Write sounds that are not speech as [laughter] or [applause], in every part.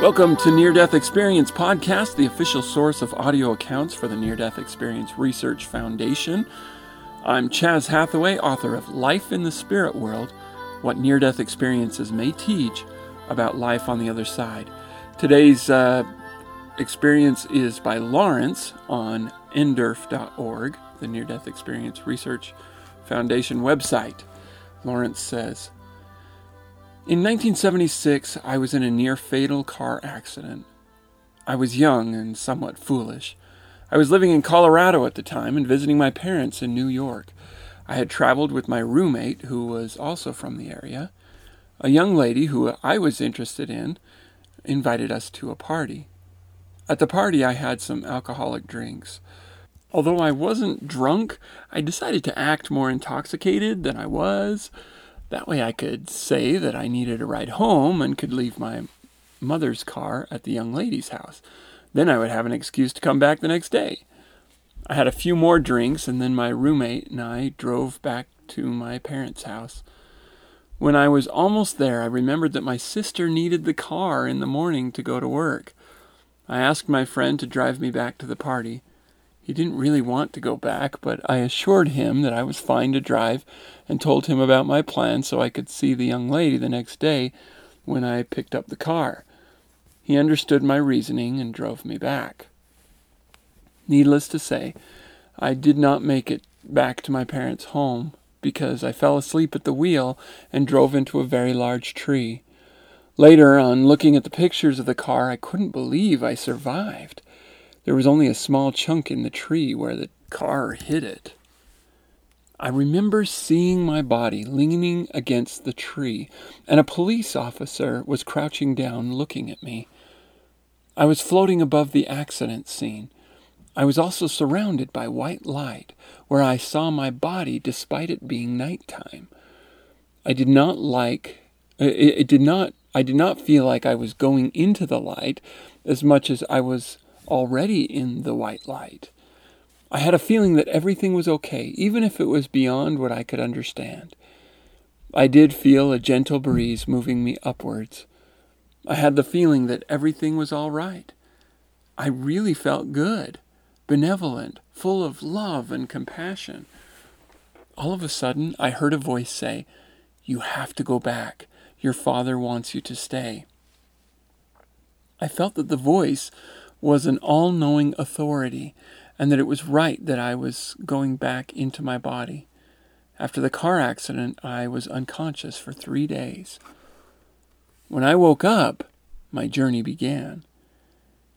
Welcome to Near Death Experience Podcast, the official source of audio accounts for the Near Death Experience Research Foundation. I'm Chas Hathaway, author of Life in the Spirit World What Near Death Experiences May Teach About Life on the Other Side. Today's uh, experience is by Lawrence on NDERF.org, the Near Death Experience Research Foundation website. Lawrence says, in 1976, I was in a near fatal car accident. I was young and somewhat foolish. I was living in Colorado at the time and visiting my parents in New York. I had traveled with my roommate, who was also from the area. A young lady who I was interested in invited us to a party. At the party, I had some alcoholic drinks. Although I wasn't drunk, I decided to act more intoxicated than I was. That way I could say that I needed a ride home and could leave my mother's car at the young lady's house. Then I would have an excuse to come back the next day. I had a few more drinks, and then my roommate and I drove back to my parents' house. When I was almost there, I remembered that my sister needed the car in the morning to go to work. I asked my friend to drive me back to the party. He didn't really want to go back, but I assured him that I was fine to drive and told him about my plan so I could see the young lady the next day when I picked up the car. He understood my reasoning and drove me back. Needless to say, I did not make it back to my parents' home because I fell asleep at the wheel and drove into a very large tree. Later, on looking at the pictures of the car, I couldn't believe I survived. There was only a small chunk in the tree where the car hit it. I remember seeing my body leaning against the tree, and a police officer was crouching down looking at me. I was floating above the accident scene. I was also surrounded by white light, where I saw my body despite it being nighttime. I did not like it, it did not I did not feel like I was going into the light as much as I was already in the white light. I had a feeling that everything was okay, even if it was beyond what I could understand. I did feel a gentle breeze moving me upwards. I had the feeling that everything was all right. I really felt good, benevolent, full of love and compassion. All of a sudden, I heard a voice say, You have to go back. Your father wants you to stay. I felt that the voice was an all knowing authority and that it was right that I was going back into my body. After the car accident, I was unconscious for three days. When I woke up, my journey began.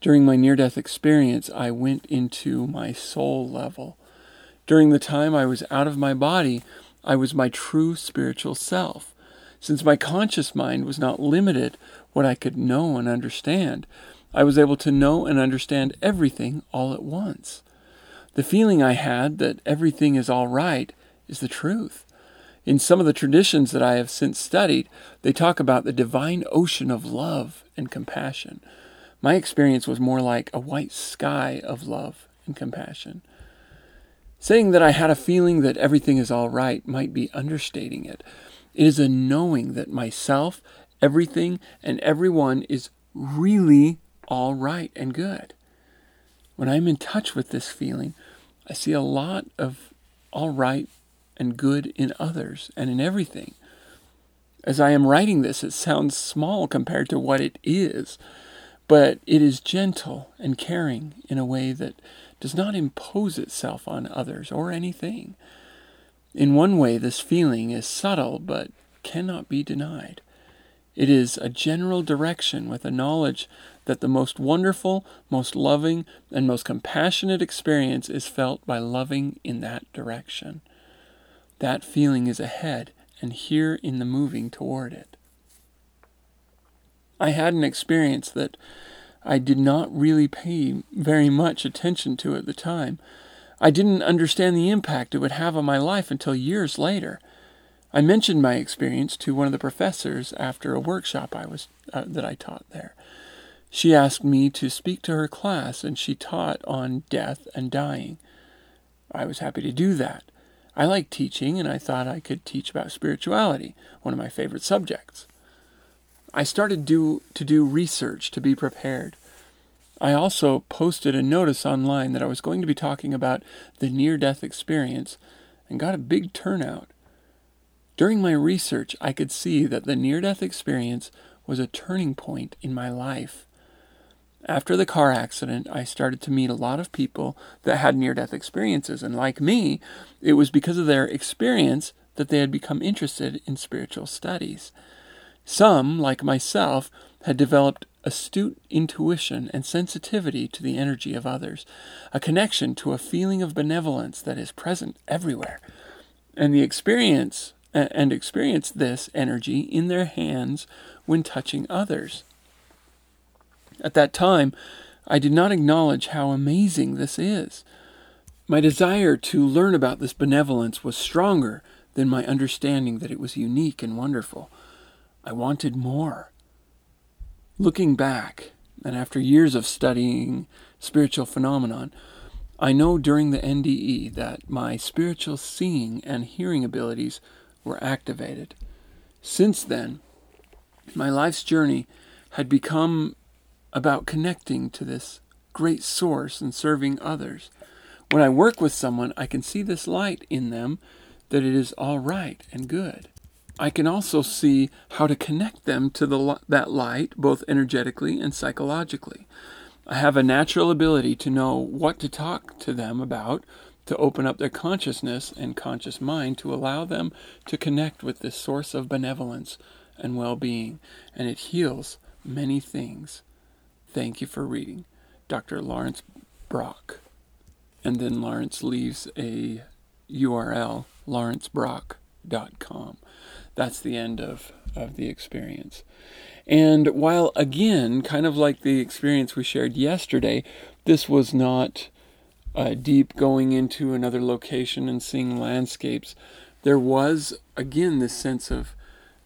During my near death experience, I went into my soul level. During the time I was out of my body, I was my true spiritual self. Since my conscious mind was not limited what I could know and understand, I was able to know and understand everything all at once. The feeling I had that everything is all right is the truth. In some of the traditions that I have since studied, they talk about the divine ocean of love and compassion. My experience was more like a white sky of love and compassion. Saying that I had a feeling that everything is all right might be understating it. It is a knowing that myself, everything, and everyone is really all right and good. When I'm in touch with this feeling, I see a lot of all right and good in others and in everything. As I am writing this, it sounds small compared to what it is, but it is gentle and caring in a way that does not impose itself on others or anything. In one way, this feeling is subtle but cannot be denied. It is a general direction with a knowledge that the most wonderful, most loving, and most compassionate experience is felt by loving in that direction. That feeling is ahead and here in the moving toward it. I had an experience that I did not really pay very much attention to at the time. I didn't understand the impact it would have on my life until years later. I mentioned my experience to one of the professors after a workshop I was uh, that I taught there. She asked me to speak to her class, and she taught on death and dying. I was happy to do that. I like teaching, and I thought I could teach about spirituality, one of my favorite subjects. I started do, to do research to be prepared. I also posted a notice online that I was going to be talking about the near death experience and got a big turnout. During my research, I could see that the near death experience was a turning point in my life. After the car accident, I started to meet a lot of people that had near death experiences, and like me, it was because of their experience that they had become interested in spiritual studies. Some, like myself, had developed astute intuition and sensitivity to the energy of others, a connection to a feeling of benevolence that is present everywhere. And the experience and experience this energy in their hands when touching others. At that time, I did not acknowledge how amazing this is. My desire to learn about this benevolence was stronger than my understanding that it was unique and wonderful. I wanted more. Looking back, and after years of studying spiritual phenomenon, I know during the NDE that my spiritual seeing and hearing abilities were activated. Since then, my life's journey had become about connecting to this great source and serving others. When I work with someone, I can see this light in them that it is all right and good. I can also see how to connect them to the, that light, both energetically and psychologically. I have a natural ability to know what to talk to them about, to open up their consciousness and conscious mind to allow them to connect with this source of benevolence and well being, and it heals many things. Thank you for reading. Dr. Lawrence Brock. And then Lawrence leaves a URL, lawrencebrock.com. That's the end of, of the experience. And while, again, kind of like the experience we shared yesterday, this was not uh, deep going into another location and seeing landscapes, there was, again, this sense of,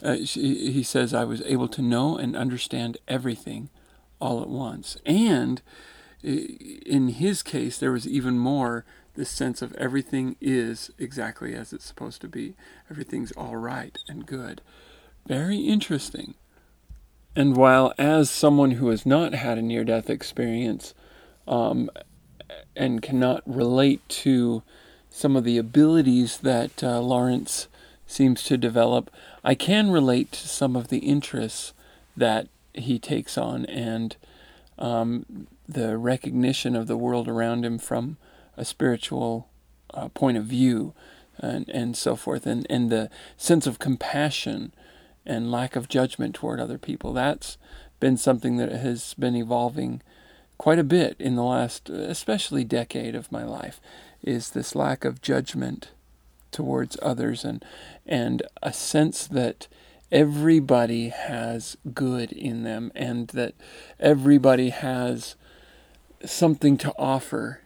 uh, he says, I was able to know and understand everything all at once. And in his case, there was even more this sense of everything is exactly as it's supposed to be. Everything's all right and good. Very interesting. And while, as someone who has not had a near death experience um, and cannot relate to some of the abilities that uh, Lawrence seems to develop, I can relate to some of the interests that he takes on and um, the recognition of the world around him from a spiritual uh, point of view and, and so forth, and, and the sense of compassion and lack of judgment toward other people. That's been something that has been evolving quite a bit in the last, especially decade of my life, is this lack of judgment towards others and and a sense that everybody has good in them and that everybody has something to offer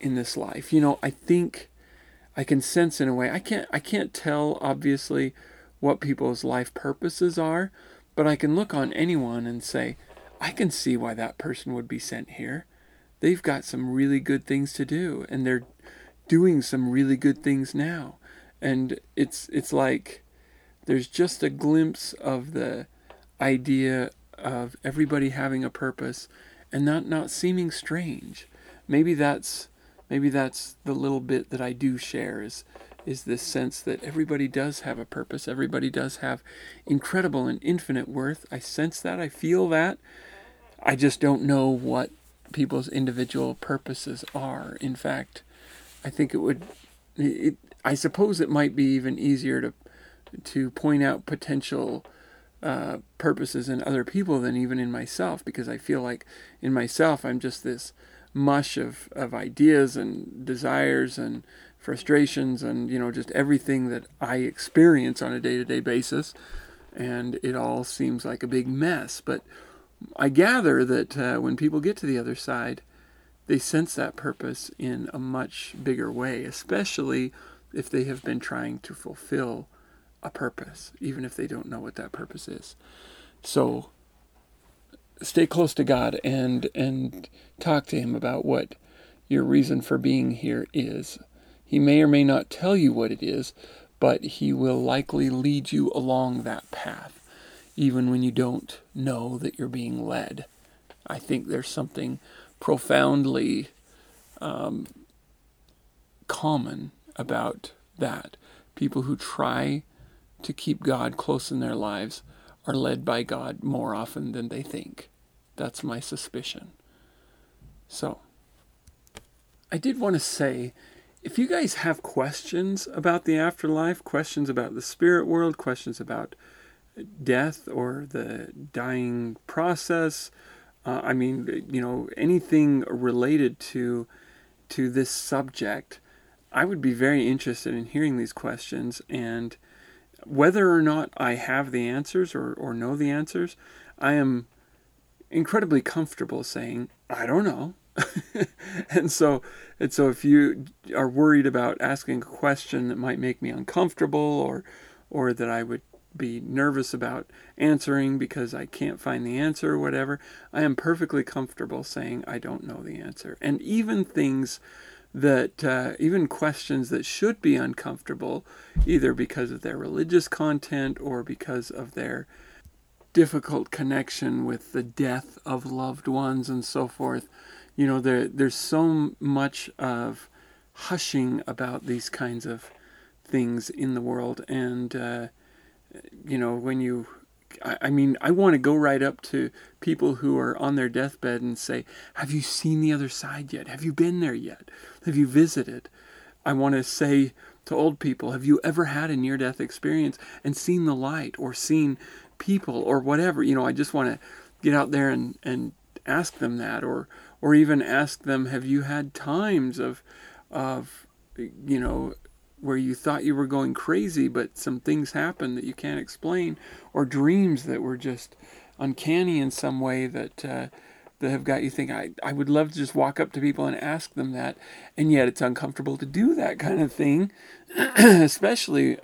in this life. You know, I think I can sense in a way. I can't I can't tell obviously what people's life purposes are, but I can look on anyone and say, I can see why that person would be sent here. They've got some really good things to do and they're doing some really good things now. And it's it's like there's just a glimpse of the idea of everybody having a purpose and not not seeming strange. Maybe that's maybe that's the little bit that I do share is is this sense that everybody does have a purpose. Everybody does have incredible and infinite worth. I sense that. I feel that. I just don't know what people's individual purposes are. In fact, I think it would it, I suppose it might be even easier to to point out potential uh, purposes in other people than even in myself because I feel like in myself I'm just this mush of, of ideas and desires and frustrations and you know just everything that I experience on a day-to-day basis. And it all seems like a big mess. But I gather that uh, when people get to the other side they sense that purpose in a much bigger way especially if they have been trying to fulfill a purpose, even if they don't know what that purpose is. So stay close to God and and talk to him about what your reason for being here is. He may or may not tell you what it is, but he will likely lead you along that path. even when you don't know that you're being led. I think there's something profoundly um, common about that. People who try to keep God close in their lives are led by God more often than they think. That's my suspicion. So, I did want to say if you guys have questions about the afterlife, questions about the spirit world, questions about death or the dying process, uh, I mean, you know, anything related to to this subject, I would be very interested in hearing these questions and whether or not I have the answers or, or know the answers, I am incredibly comfortable saying, I don't know. [laughs] and so and so if you are worried about asking a question that might make me uncomfortable or or that I would be nervous about answering because I can't find the answer or whatever, I am perfectly comfortable saying I don't know the answer. And even things that, uh, even questions that should be uncomfortable, either because of their religious content or because of their difficult connection with the death of loved ones and so forth, you know, there, there's so much of hushing about these kinds of things in the world. And, uh, you know, when you, I, mean, I want to go right up to people who are on their deathbed and say, Have you seen the other side yet? Have you been there yet? Have you visited? I want to say to old people, Have you ever had a near death experience and seen the light or seen people or whatever? You know, I just want to get out there and, and ask them that or, or even ask them, Have you had times of, of, you know, where you thought you were going crazy, but some things happened that you can't explain, or dreams that were just uncanny in some way that uh, that have got you thinking. I I would love to just walk up to people and ask them that, and yet it's uncomfortable to do that kind of thing, [clears throat] especially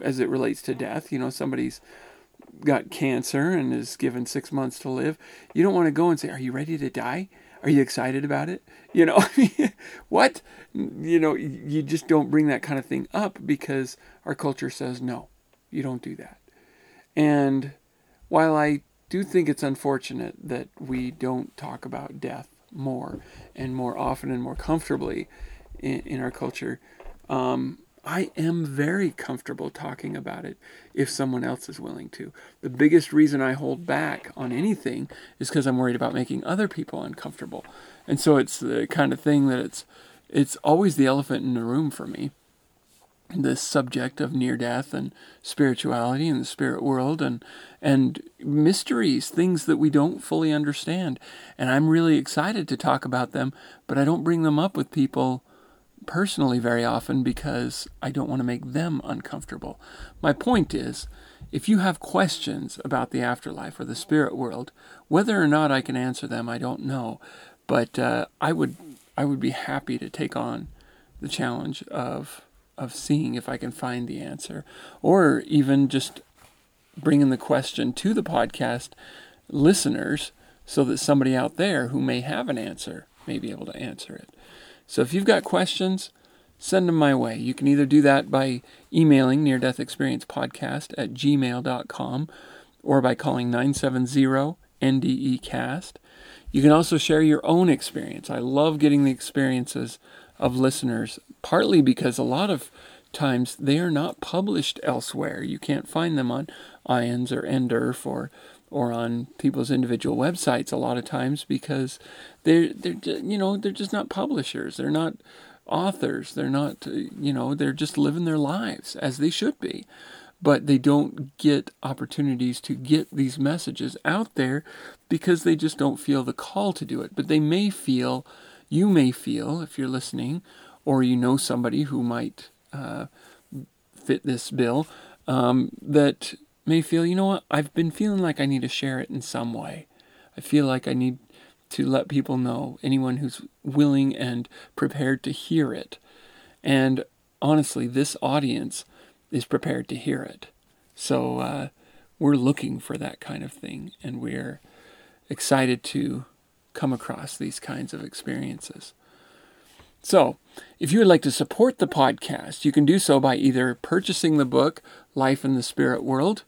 as it relates to death. You know, somebody's got cancer and is given six months to live. You don't want to go and say, "Are you ready to die?" Are you excited about it? You know, [laughs] what? You know, you just don't bring that kind of thing up because our culture says no, you don't do that. And while I do think it's unfortunate that we don't talk about death more and more often and more comfortably in, in our culture, um, I am very comfortable talking about it if someone else is willing to. The biggest reason I hold back on anything is because I'm worried about making other people uncomfortable. And so it's the kind of thing that it's it's always the elephant in the room for me. This subject of near death and spirituality and the spirit world and and mysteries, things that we don't fully understand. And I'm really excited to talk about them, but I don't bring them up with people personally very often because I don't want to make them uncomfortable. My point is, if you have questions about the afterlife or the spirit world, whether or not I can answer them, I don't know. But uh, I would I would be happy to take on the challenge of of seeing if I can find the answer, or even just bringing the question to the podcast listeners so that somebody out there who may have an answer may be able to answer it. So if you've got questions, send them my way. You can either do that by emailing near death experience podcast at gmail.com or by calling 970 NDE cast. You can also share your own experience. I love getting the experiences of listeners, partly because a lot of times they are not published elsewhere. You can't find them on IANDS or NDERF or or on people's individual websites a lot of times because they're they're you know they're just not publishers. They're not authors. They're not you know they're just living their lives as they should be. But they don't get opportunities to get these messages out there because they just don't feel the call to do it. But they may feel you may feel if you're listening or you know somebody who might uh, fit this bill um, that may feel you know what i've been feeling like i need to share it in some way i feel like i need to let people know, anyone who's willing and prepared to hear it. And honestly, this audience is prepared to hear it. So uh, we're looking for that kind of thing, and we're excited to come across these kinds of experiences. So, if you would like to support the podcast, you can do so by either purchasing the book Life in the Spirit World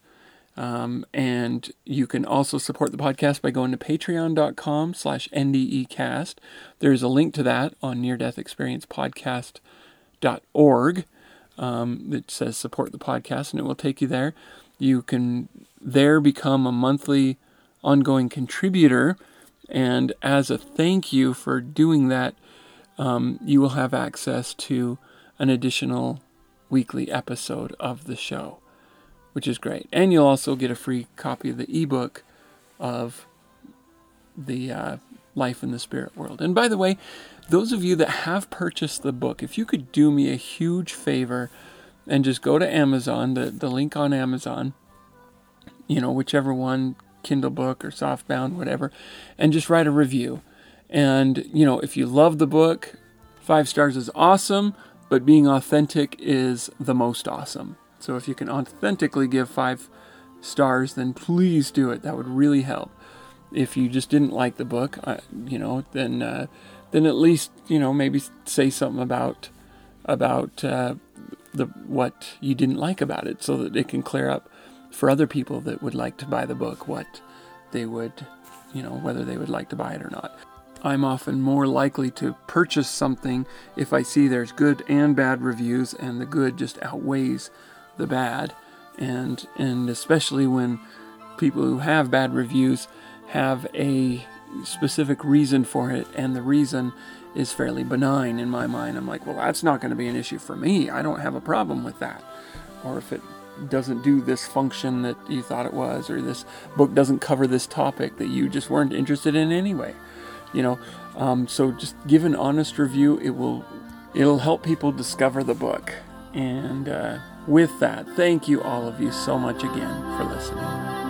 Um, and you can also support the podcast by going to patreon.com slash ndecast. There's a link to that on Near Death Experience Podcast.org um, that says support the podcast, and it will take you there. You can there become a monthly ongoing contributor, and as a thank you for doing that, um, you will have access to an additional weekly episode of the show which is great. And you'll also get a free copy of the ebook of the uh, Life in the Spirit World. And by the way, those of you that have purchased the book, if you could do me a huge favor and just go to Amazon, the, the link on Amazon, you know, whichever one, Kindle book or softbound, whatever, and just write a review. And, you know, if you love the book, five stars is awesome, but being authentic is the most awesome. So if you can authentically give five stars, then please do it. That would really help. If you just didn't like the book, uh, you know, then uh, then at least you know maybe say something about about uh, the what you didn't like about it, so that it can clear up for other people that would like to buy the book what they would, you know, whether they would like to buy it or not. I'm often more likely to purchase something if I see there's good and bad reviews, and the good just outweighs the bad, and and especially when people who have bad reviews have a specific reason for it, and the reason is fairly benign in my mind. I'm like, well, that's not going to be an issue for me. I don't have a problem with that. Or if it doesn't do this function that you thought it was, or this book doesn't cover this topic that you just weren't interested in anyway. You know, um, so just give an honest review. It will, it'll help people discover the book, and uh, with that, thank you all of you so much again for listening.